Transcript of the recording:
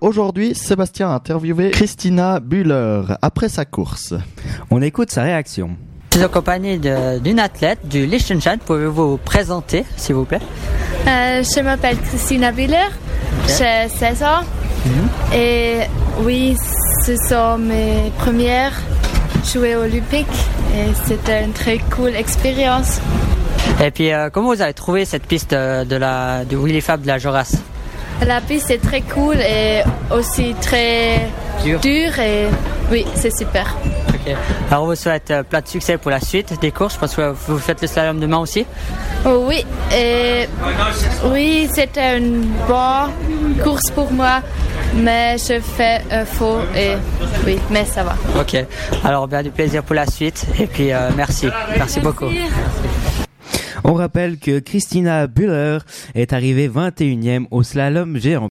Aujourd'hui, Sébastien a interviewé Christina Bühler après sa course. On écoute sa réaction. Je suis accompagné de- d'une athlète du Liechtenstein. Pouvez-vous vous présenter, s'il vous plaît? Euh, je m'appelle Christina Biller, j'ai 16 ans et oui, ce sont mes premières Jeux olympiques et c'était une très cool expérience. Et puis, euh, comment vous avez trouvé cette piste euh, de la, du Willy Fab de la Joras La piste est très cool et aussi très Dur. dure et oui, c'est super. Alors, on vous souhaite euh, plein de succès pour la suite des courses. Je pense que vous faites le slalom demain aussi. Oh, oui, et oui, c'était une bonne course pour moi, mais je fais un faux et oui, mais ça va. Ok. Alors, bien du plaisir pour la suite. Et puis, euh, merci. Merci beaucoup. On rappelle que Christina Bühler est arrivée 21e au slalom géant.